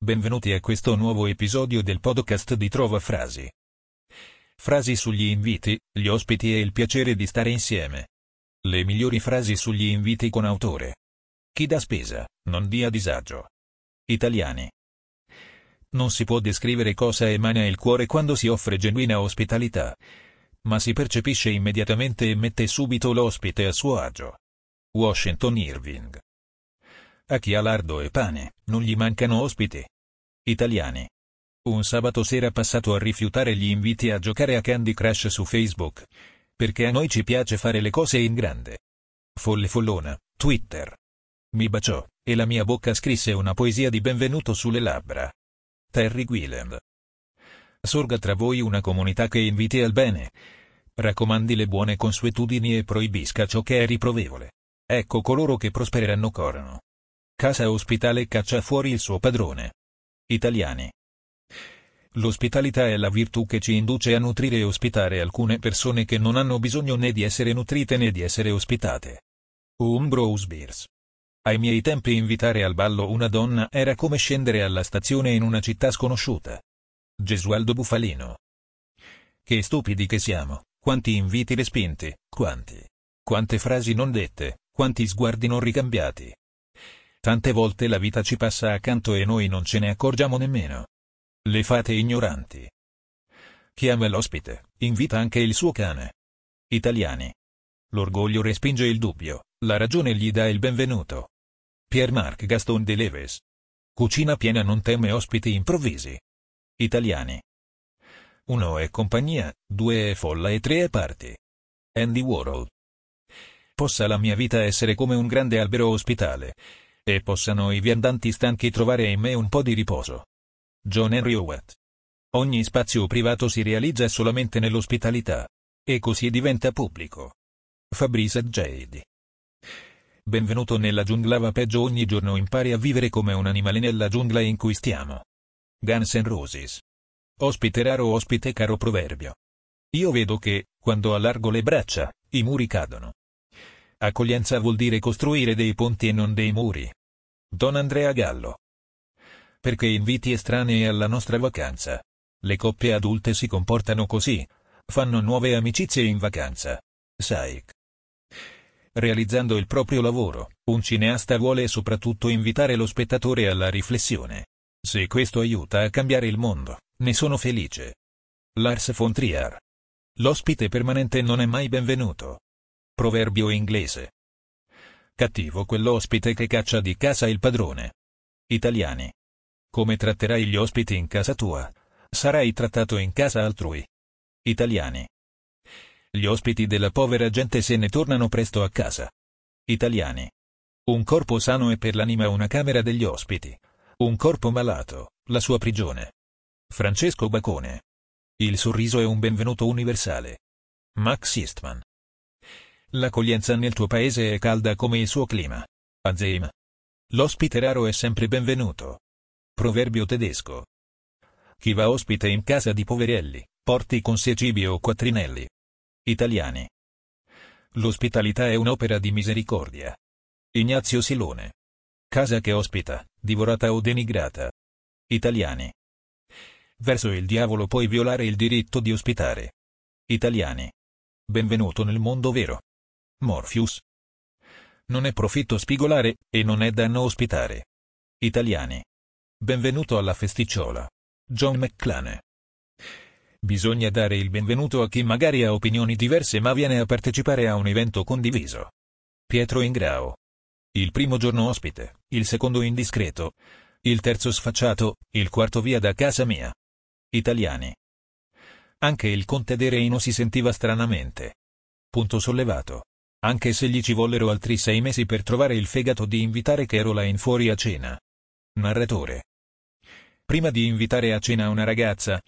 Benvenuti a questo nuovo episodio del podcast di Trova Frasi. Frasi sugli inviti, gli ospiti e il piacere di stare insieme. Le migliori frasi sugli inviti con autore. Chi dà spesa, non dia disagio. Italiani. Non si può descrivere cosa emana il cuore quando si offre genuina ospitalità, ma si percepisce immediatamente e mette subito l'ospite a suo agio. Washington Irving. A chi ha lardo e pane, non gli mancano ospiti. Italiani. Un sabato sera passato a rifiutare gli inviti a giocare a Candy Crush su Facebook. Perché a noi ci piace fare le cose in grande. Folle follona, Twitter. Mi baciò, e la mia bocca scrisse una poesia di benvenuto sulle labbra. Terry Wieland. Sorga tra voi una comunità che inviti al bene. Raccomandi le buone consuetudini e proibisca ciò che è riprovevole. Ecco coloro che prospereranno corrono. Casa ospitale caccia fuori il suo padrone. Italiani. L'ospitalità è la virtù che ci induce a nutrire e ospitare alcune persone che non hanno bisogno né di essere nutrite né di essere ospitate. Umbrose Beers. Ai miei tempi invitare al ballo una donna era come scendere alla stazione in una città sconosciuta. Gesualdo Bufalino. Che stupidi che siamo, quanti inviti respinti, quanti. Quante frasi non dette, quanti sguardi non ricambiati. Tante volte la vita ci passa accanto e noi non ce ne accorgiamo nemmeno. Le fate ignoranti. Chi ama l'ospite, invita anche il suo cane. Italiani. L'orgoglio respinge il dubbio, la ragione gli dà il benvenuto. Pierre-Marc Gaston de Leves. Cucina piena non teme ospiti improvvisi. Italiani. Uno è compagnia, due è folla e tre è parti. Andy Warhol. Possa la mia vita essere come un grande albero ospitale, e possano i viandanti stanchi trovare in me un po' di riposo. John Henry Owat. Ogni spazio privato si realizza solamente nell'ospitalità. E così diventa pubblico. Fabrice Jade. Benvenuto nella giungla va peggio ogni giorno impari a vivere come un animale nella giungla in cui stiamo. Guns N' Roses. Ospite raro ospite caro proverbio. Io vedo che, quando allargo le braccia, i muri cadono. Accoglienza vuol dire costruire dei ponti e non dei muri. Don Andrea Gallo. Perché inviti estranei alla nostra vacanza. Le coppie adulte si comportano così. Fanno nuove amicizie in vacanza. Saik. Realizzando il proprio lavoro, un cineasta vuole soprattutto invitare lo spettatore alla riflessione. Se questo aiuta a cambiare il mondo, ne sono felice. Lars von Trier. L'ospite permanente non è mai benvenuto. Proverbio inglese. Cattivo quell'ospite che caccia di casa il padrone. Italiani. Come tratterai gli ospiti in casa tua, sarai trattato in casa altrui. Italiani. Gli ospiti della povera gente se ne tornano presto a casa. Italiani. Un corpo sano è per l'anima una camera degli ospiti. Un corpo malato, la sua prigione. Francesco Bacone. Il sorriso è un benvenuto universale. Max Eastman. L'accoglienza nel tuo paese è calda come il suo clima. Azeim. L'ospite raro è sempre benvenuto. Proverbio tedesco. Chi va ospite in casa di poverelli, porti con sé cibi o quattrinelli. Italiani. L'ospitalità è un'opera di misericordia. Ignazio Silone. Casa che ospita, divorata o denigrata. Italiani. Verso il diavolo puoi violare il diritto di ospitare. Italiani. Benvenuto nel mondo vero. Morpheus. Non è profitto spigolare, e non è danno ospitare. Italiani. Benvenuto alla festicciola. John McClane. Bisogna dare il benvenuto a chi magari ha opinioni diverse ma viene a partecipare a un evento condiviso. Pietro Ingrao. Il primo giorno ospite, il secondo indiscreto, il terzo sfacciato, il quarto via da casa mia. Italiani. Anche il conte De Reino si sentiva stranamente. Punto sollevato anche se gli ci vollero altri sei mesi per trovare il fegato di invitare Caroline fuori a cena. Narratore. Prima di invitare a cena una ragazza,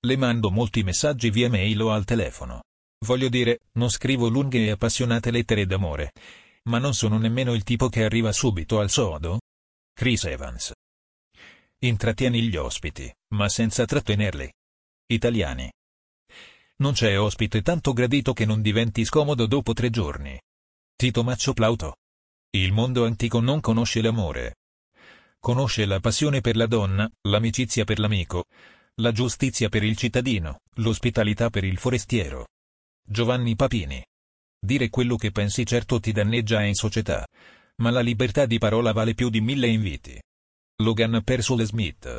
le mando molti messaggi via mail o al telefono. Voglio dire, non scrivo lunghe e appassionate lettere d'amore, ma non sono nemmeno il tipo che arriva subito al sodo. Chris Evans. Intrattieni gli ospiti, ma senza trattenerli. Italiani. Non c'è ospite tanto gradito che non diventi scomodo dopo tre giorni. Tito Maccio Plauto. Il mondo antico non conosce l'amore. Conosce la passione per la donna, l'amicizia per l'amico, la giustizia per il cittadino, l'ospitalità per il forestiero. Giovanni Papini. Dire quello che pensi certo ti danneggia in società, ma la libertà di parola vale più di mille inviti. Logan Persole Smith.